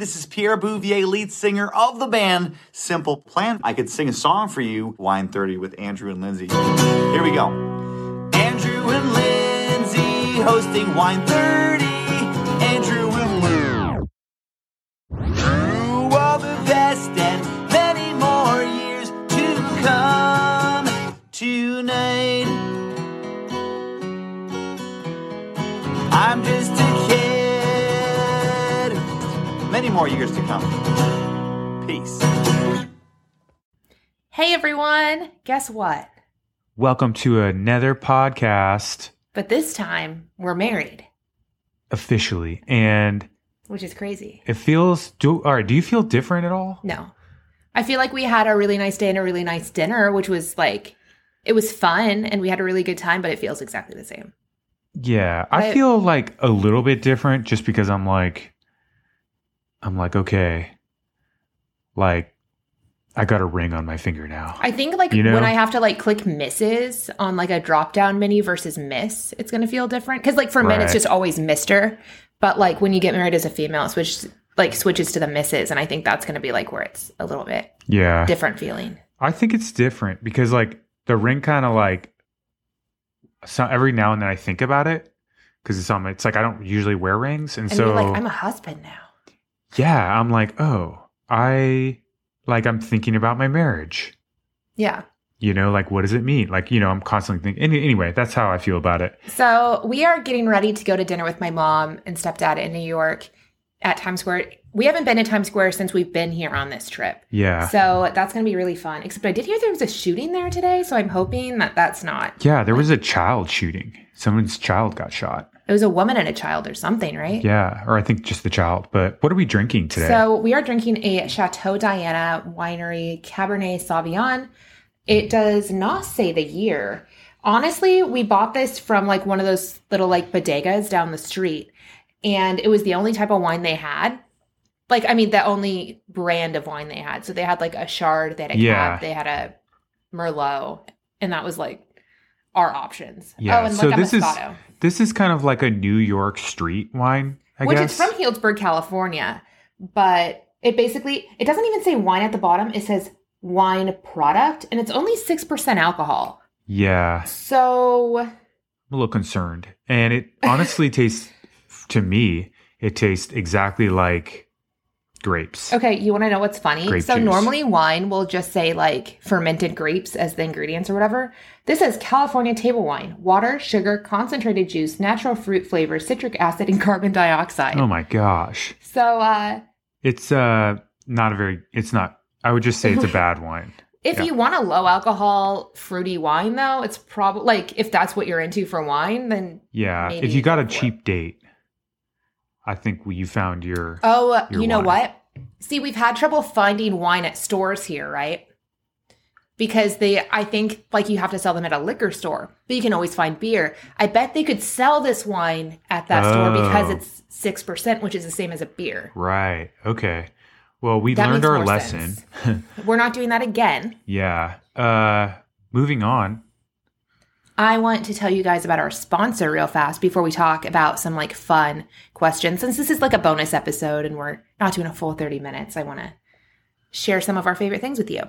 This is Pierre Bouvier, lead singer of the band Simple Plan. I could sing a song for you, Wine 30 with Andrew and Lindsay. Here we go. Andrew and Lindsay hosting Wine 30. Andrew and Lindsay. Through all the best and many more years to come tonight. I'm just Many more years to come. Peace. Hey everyone, guess what? Welcome to another podcast But this time we're married, officially. And which is crazy. it feels do all right, do you feel different at all? No. I feel like we had a really nice day and a really nice dinner, which was like, it was fun and we had a really good time, but it feels exactly the same. Yeah. I I- feel like a little bit different just because I'm like I'm like, okay. Like I got a ring on my finger now. I think like You know? when I have to like click misses on like a drop down menu versus Miss, it's going to feel different. Cause like for men, it's just always Mr. But like when you get married as a female, it switches, like switches to the misses, And I think that's going to be like where it's a little bit yeah. different feeling. I think it's different because like the ring kind of like so every now and then I think about it because it's on my, it's like I don't usually wear rings and, And so you're like, I'm a husband now. Yeah, I'm like, oh, I like I'm thinking about my marriage. Yeah. You know, like what does it mean? Like, you know, I'm constantly thinking any, anyway, that's how I feel about it. So we are getting ready to go to dinner with my mom and stepdad in New York at Times Square. We haven't been to Times Square since we've been here on this trip. Yeah. So that's going to be really fun. Except I did hear there was a shooting there today. So I'm hoping that that's not. yeah, there was a child shooting. Someone's child got shot. It was a woman and a child or something, right? Yeah, or I think just the child. But what are we drinking today? So we are drinking a Chateau Diana Winery Cabernet Sauvignon. It does not say the year. Honestly, we bought this from like one of those little like bodegas down the street, and it was the only type of wine they had. Like, I mean, the only brand of wine they had. So they had like a Chard, they had a Yeah. Cab, they had a Merlot, and that was like our options. Oh, yeah, Oh, and so this is- this is kind of like a New York street wine, I which guess. is from Healdsburg, California, but it basically it doesn't even say wine at the bottom. It says wine product, and it's only six percent alcohol. yeah, So I'm a little concerned. And it honestly tastes to me, it tastes exactly like grapes. okay, you want to know what's funny? Grape so juice. normally wine will just say like fermented grapes as the ingredients or whatever. This is California table wine: water, sugar, concentrated juice, natural fruit flavor, citric acid, and carbon dioxide. Oh my gosh. So uh, It's uh not a very it's not I would just say it's a bad wine. If Yeah. you want a low alcohol fruity wine though, it's probably like if that's what you're into for wine, then Yeah. If you got a go for it. cheap date, I think you found your oh, Your you know wine. what? See, we've had trouble finding wine at stores here, right? Because they I think like you have to sell them at a liquor store, but you can always find beer. I bet they could sell this wine at that store because Oh. it's 6%, which is the same as a beer. Right. Okay. Well, we That learned our lesson. We're not doing that again. yeah. Uh moving on. I want to tell you guys about our sponsor real fast before we talk about some like fun questions. Since this is like a bonus episode and we're not doing a full 30 minutes, I want to share some of our favorite things with you.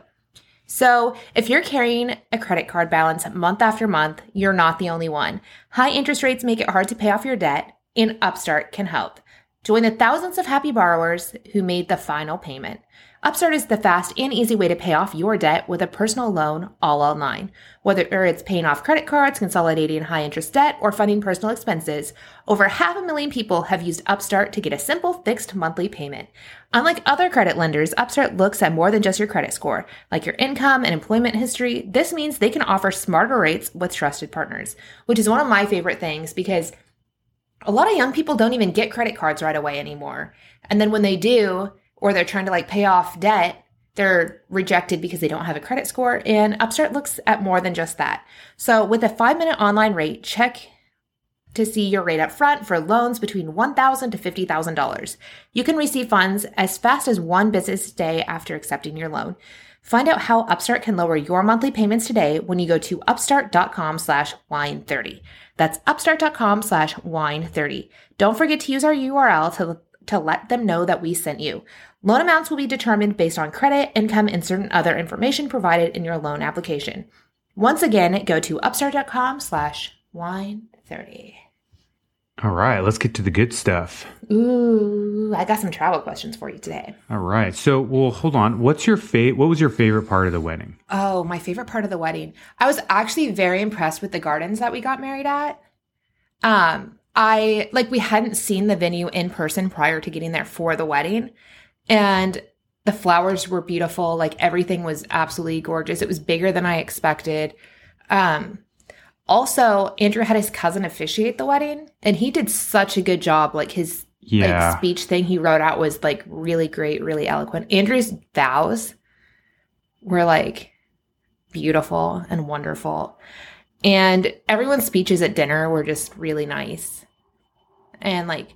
So, if you're carrying a credit card balance month after month, you're not the only one. High interest rates make it hard to pay off your debt, and Upstart can help. Join the thousands of happy borrowers who made the final payment. Upstart is the fast and easy way to pay off your debt with a personal loan all online. Whether it's paying off credit cards, consolidating high interest debt, or funding personal expenses, over half a million people have used Upstart to get a simple fixed monthly payment. Unlike other credit lenders, Upstart looks at more than just your credit score, like your income and employment history. This means they can offer smarter rates with trusted partners, which is one of my favorite things because a lot of young people don't even get credit cards right away anymore. And then when they do, or they're trying to like pay off debt, they're rejected because they don't have a credit score. And Upstart looks at more than just that. So with a five minute online rate, check to see your rate up front for loans between $1,000 to $50,000. You can receive funds as fast as one business day after accepting your loan. Find out how Upstart can lower your monthly payments today when you go to upstart.com slash wine30. That's upstart.com slash wine30. Don't forget to use our URL to to let them know that we sent you. Loan amounts will be determined based on credit, income, and certain other information provided in your loan application. Once again, go to upstart.com slash wine30. All right, let's get to the good stuff. Ooh, I got some travel questions for you today. All right. So, well, hold on. What's your fa- what was your favorite part of the wedding? Oh, my favorite part of the wedding. I was actually very impressed with the gardens that we got married at. Um, I like we hadn't seen the venue in person prior to getting there for the wedding. And the flowers were beautiful. Like everything was absolutely gorgeous. It was bigger than I expected. Um, also, Andrew had his cousin officiate the wedding, and he did such a good job. Like his Yeah. like speech thing he wrote out was like really great, really eloquent. Andrew's vows were like beautiful and wonderful. And everyone's speeches at dinner were just really nice. And like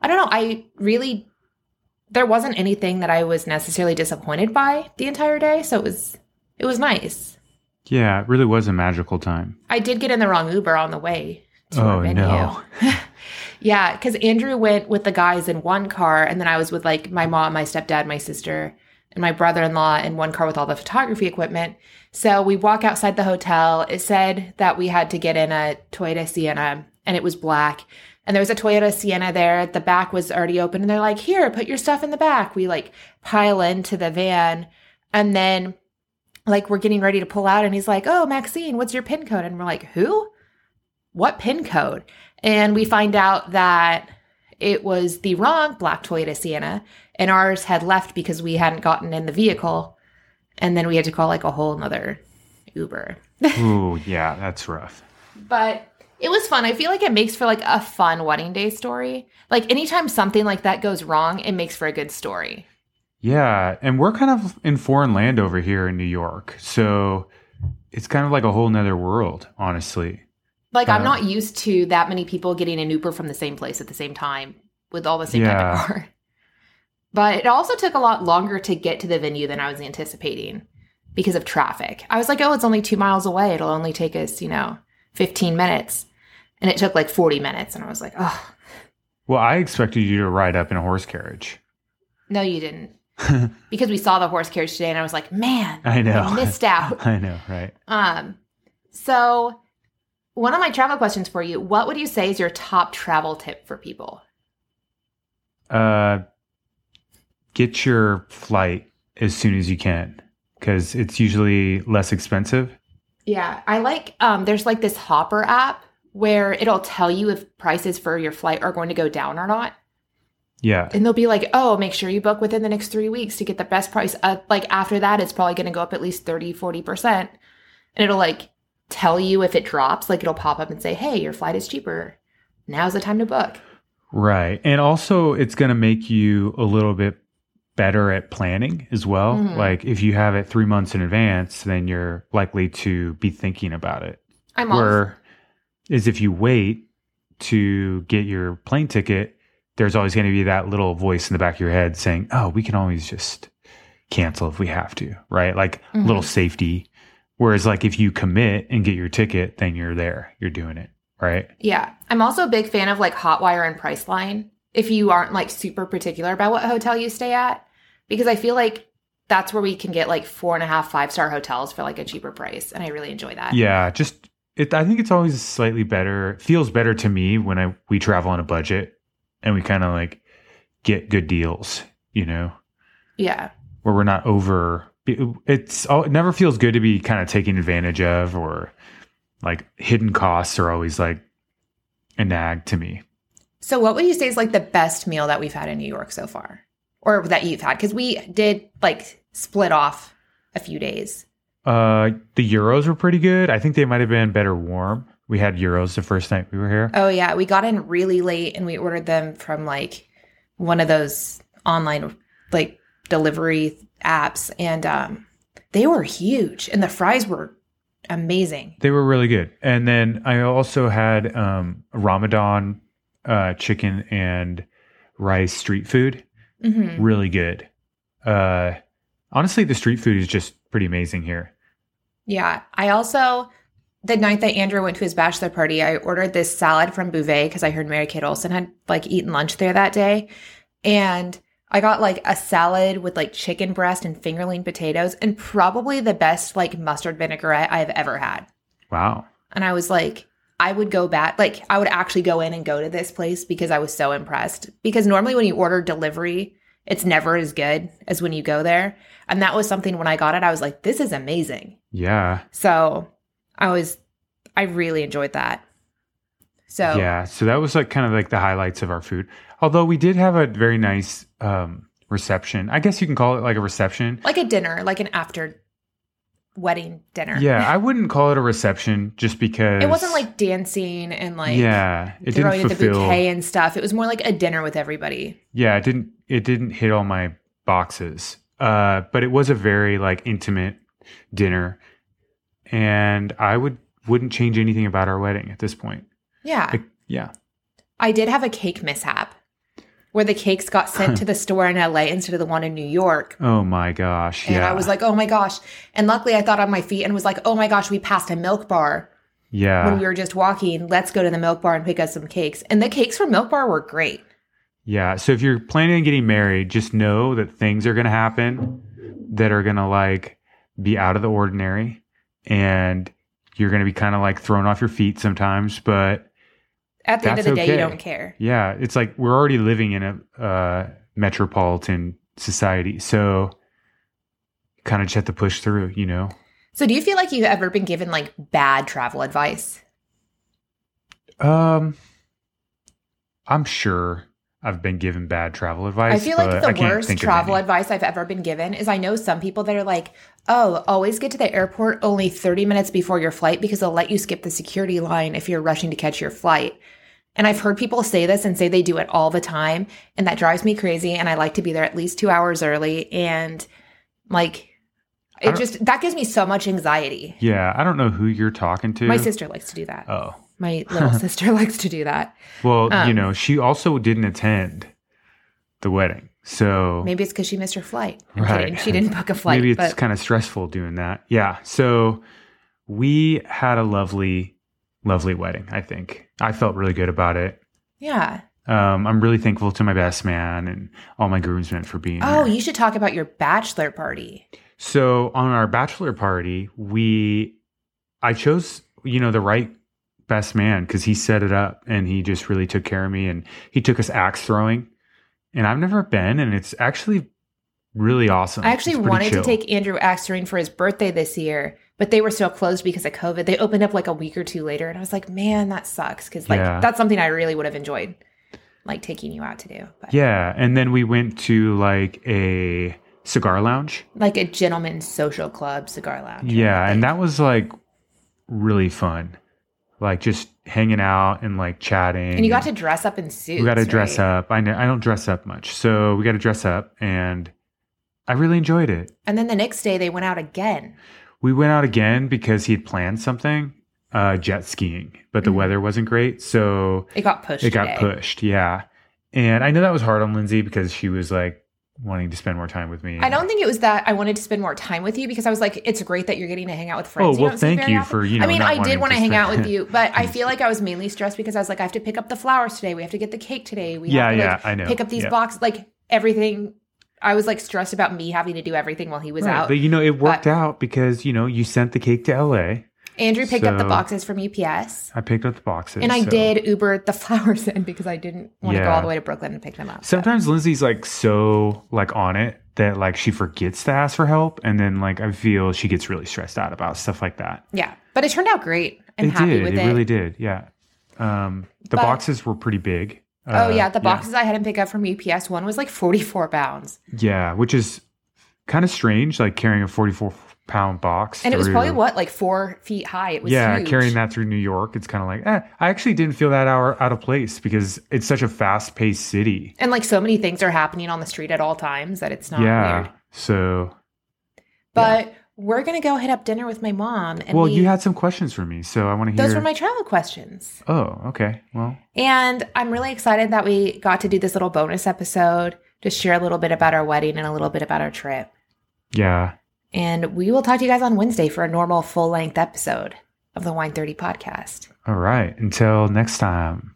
I don't know, I really there wasn't anything that I was necessarily disappointed by the entire day, so it was it was nice. yeah, it really was a magical time. I did get in the wrong Uber on the way to Oh, venue. no. yeah, because Andrew went with the guys in one car, and then I was with like my mom, my stepdad, my sister, and my brother in law in one car with all the photography equipment. So we walk outside the hotel. It said that we had to get in a Toyota Sienna, and it was black. And there was a Toyota Sienna there. The back was already open, and they're like, "Here, put your stuff in the back." We like pile into the van, and then like we're getting ready to pull out, and he's like, "Oh, Maxine, what's your pin code?" And we're like, "Who? What pin code?" And we find out that it was the wrong black Toyota Sienna, and ours had left because we hadn't gotten in the vehicle, and then we had to call like a whole nother Uber. Ooh, yeah, that's rough. But it was fun. I feel like it makes for like a fun wedding day story. Like anytime something like that goes wrong, it makes for a good story. Yeah, and we're kind of in foreign land over here in New York, so it's kind of like a whole nother world, honestly. Like I'm Uh, not used to that many people getting an Uber from the same place at the same time with all the same type of car. But it also took a lot longer to get to the venue than I was anticipating because of traffic. I was like, oh, it's only two miles away. It'll only take us, you know, 15 minutes. And it took like 40 minutes. And I was like, oh, Well, I expected you to ride up in a horse carriage. no, you didn't. because we saw the horse carriage today and I was like, man, I know. I missed out. I know, right? Um, so one of my travel questions for you, what would you say is your top travel tip for people? Uh, get your flight as soon as you can because it's usually less expensive. Yeah, I like um there's like this Hopper app where it'll tell you if prices for your flight are going to go down or not. Yeah, And they'll be like, "Oh, make sure you book within the next 3 weeks to get the best price." Uh, like after that it's probably going to go up at least 30, 40%. And it'll like tell you if it drops, like it'll pop up and say, "Hey, your flight is cheaper. Now's the time to book." right. And also, it's going to make you a little bit better at planning as well. Mhm. Like if you have it three months in advance, then you're likely to be thinking about it. I'm off. Is if you wait to get your plane ticket, there's always going to be that little voice in the back of your head saying, "Oh, we can always just cancel if we have to," right? Like Mhm. little safety. Whereas, like if you commit and get your ticket, then you're there, you're doing it, right? Yeah. I'm also a big fan of like Hotwire and Priceline if you aren't like super particular about what hotel you stay at, because I feel like that's where we can get like four and a half, five star hotels for like a cheaper price. And I really enjoy that. Yeah, just it. I think it's always slightly better. Feels better to me when I we travel on a budget and we kind of like get good deals, you know. Yeah. where we're not over it's all it never feels good to be kind of taken advantage of or like hidden costs are always like a nag to me So, what would you say is like the best meal that we've had in New York so far or that you've had? Because we did like split off a few days. Uh the gyros were pretty good. I think they might have been better warm. We had gyros the first night we were here. Oh, yeah. We got in really late and we ordered them from like one of those online like delivery apps. And um, they were huge and the fries were amazing. they were really good. And then i also had um ramadan uh chicken and rice street food. Hmm really good. Uh honestly the street food is just pretty amazing here Yeah. I also, the night that Andrew went to his bachelor party, I ordered this salad from Bouvet because I heard Mary Kate Olsen had like eaten lunch there that day. And I got like a salad with like chicken breast and fingerling potatoes and probably the best like mustard vinaigrette I've ever had. Wow. And I was like, I would go back, like, I would actually go in and go to this place because I was so impressed. Because normally when you order delivery, it's never as good as when you go there. And that was something when I got it, I was like, this is amazing. Yeah. So I was, I really enjoyed that. So Yeah. So that was like kind of like the highlights of our food. Although we did have a very nice um, reception. I guess you can call it like a reception. like a dinner, like an after wedding dinner. Yeah, I wouldn't call it a reception just because It wasn't like dancing and like yeah, it throwing didn't the bouquet and stuff. It was more like a dinner with everybody. Yeah, it didn't it didn't hit all my boxes. Uh, but it was a very like intimate dinner, and I would wouldn't change anything about our wedding at this point. Yeah. Like, yeah, I did have a cake mishap where the cakes got sent to the store in LA instead of the one in New York. oh my gosh, And yeah, I was like, oh my gosh. And luckily I thought on my feet and was like, oh my gosh, we passed a milk bar yeah, when we were just walking. Let's go to the milk bar and pick up some cakes. And the cakes from Milk Bar were great. Yeah. So if you're planning on getting married, just know that things are going to happen that are going to like be out of the ordinary and you're going to be kind of like thrown off your feet sometimes. But At the end of the That's day, you don't care. yeah, it's like we're already living in a uh, metropolitan society. So kind of just have to push through, you know? So do you feel like you've ever been given like bad travel advice? Um, I'm sure I've been given bad travel advice. I feel like the worst travel advice I've ever been given is I know some people that are like, oh, always get to the airport only 30 minutes before your flight because they'll let you skip the security line if you're rushing to catch your flight. And I've heard people say this and say they do it all the time. And that drives me crazy. And I like to be there at least two hours early. And like, it just, that gives me so much anxiety. Yeah, I don't know who you're talking to. My sister likes to do that. Oh. My little sister likes to do that. Well, you Um, know, she also didn't attend the wedding. So Maybe it's because she missed her flight. I'm Right. kidding. She didn't book a flight. maybe it's kind of stressful doing that. Yeah. So we had a lovely, lovely wedding, I think. I felt really good about it. yeah. Um, I'm really thankful to my best man and all my groomsmen for being Oh, there. you should talk about your bachelor party. So on our bachelor party, we, I chose, you know, the right best man because he set it up and he just really took care of me and he took us axe throwing. And I've never been, and it's actually really awesome. I actually wanted chill. to take Andrew axe throwing for his birthday this year, but they were still closed because of COVID. They opened up like a week or two later, and I was like, man, that sucks because like Yeah. that's something I really would have enjoyed, like taking you out to do. But Yeah, and then we went to like a cigar lounge. like a gentleman's social club cigar lounge. Yeah, and that was like really fun. Like just hanging out and like chatting. and you got to dress up in suits. we got to dress right? up. I know I don't dress up much, so we got to dress up, and I really enjoyed it. And then the next day they went out again. We went out again because he had planned something, uh, jet skiing, but the Mhm. weather wasn't great, so It got pushed. it got today. pushed. Yeah, and I know that was hard on Lindsay because she was like wanting to spend more time with me. I don't think it was that I wanted to spend more time with you because I was like, it's great that you're getting to hang out with oh, friends. Oh, you well, see thank you for, you know, I mean, I did want to hang out with you, but I feel like I was mainly stressed because I was like, I have to pick up the flowers today. We have to get the cake today. We Yeah, have to yeah, like, I know. pick up these Yeah. boxes, like everything. I was like stressed about me having to do everything while he was Right, out. But you know, it worked But- out because you know you sent the cake to LA. Andrew picked up the boxes from UPS. I picked up the boxes, And I so- did Uber the flowers in because I didn't want to go all the way to Brooklyn and pick them up. so. Sometimes Lindsay's like so like on it that like she forgets to ask for help, and then like I feel she gets really stressed out about stuff like that. Yeah, but it turned out great. I'm it happy did. with it it. really did. Yeah. Um, the But- boxes were pretty big. oh Uh, yeah, the boxes I had him pick up from UPS, one was like 44 pounds. Yeah, which is kind of strange, like carrying a forty-four pound box. And it was probably what, like four feet high. It was yeah, huge. carrying that through New York, it's kind of like, eh, I actually didn't feel that hour out of place because it's such a fast paced city. And like so many things are happening on the street at all times that it's not yeah. weird. So, But we're gonna go hit up dinner with my mom. And well, we, you had some questions for me, so I want to hear. those were my travel questions. oh, okay. Well, And I'm really excited that we got to do this little bonus episode to share a little bit about our wedding and a little bit about our trip. yeah. And we will talk to you guys on Wednesday for a normal full length episode of the Wine 30 podcast. All right. Until next time.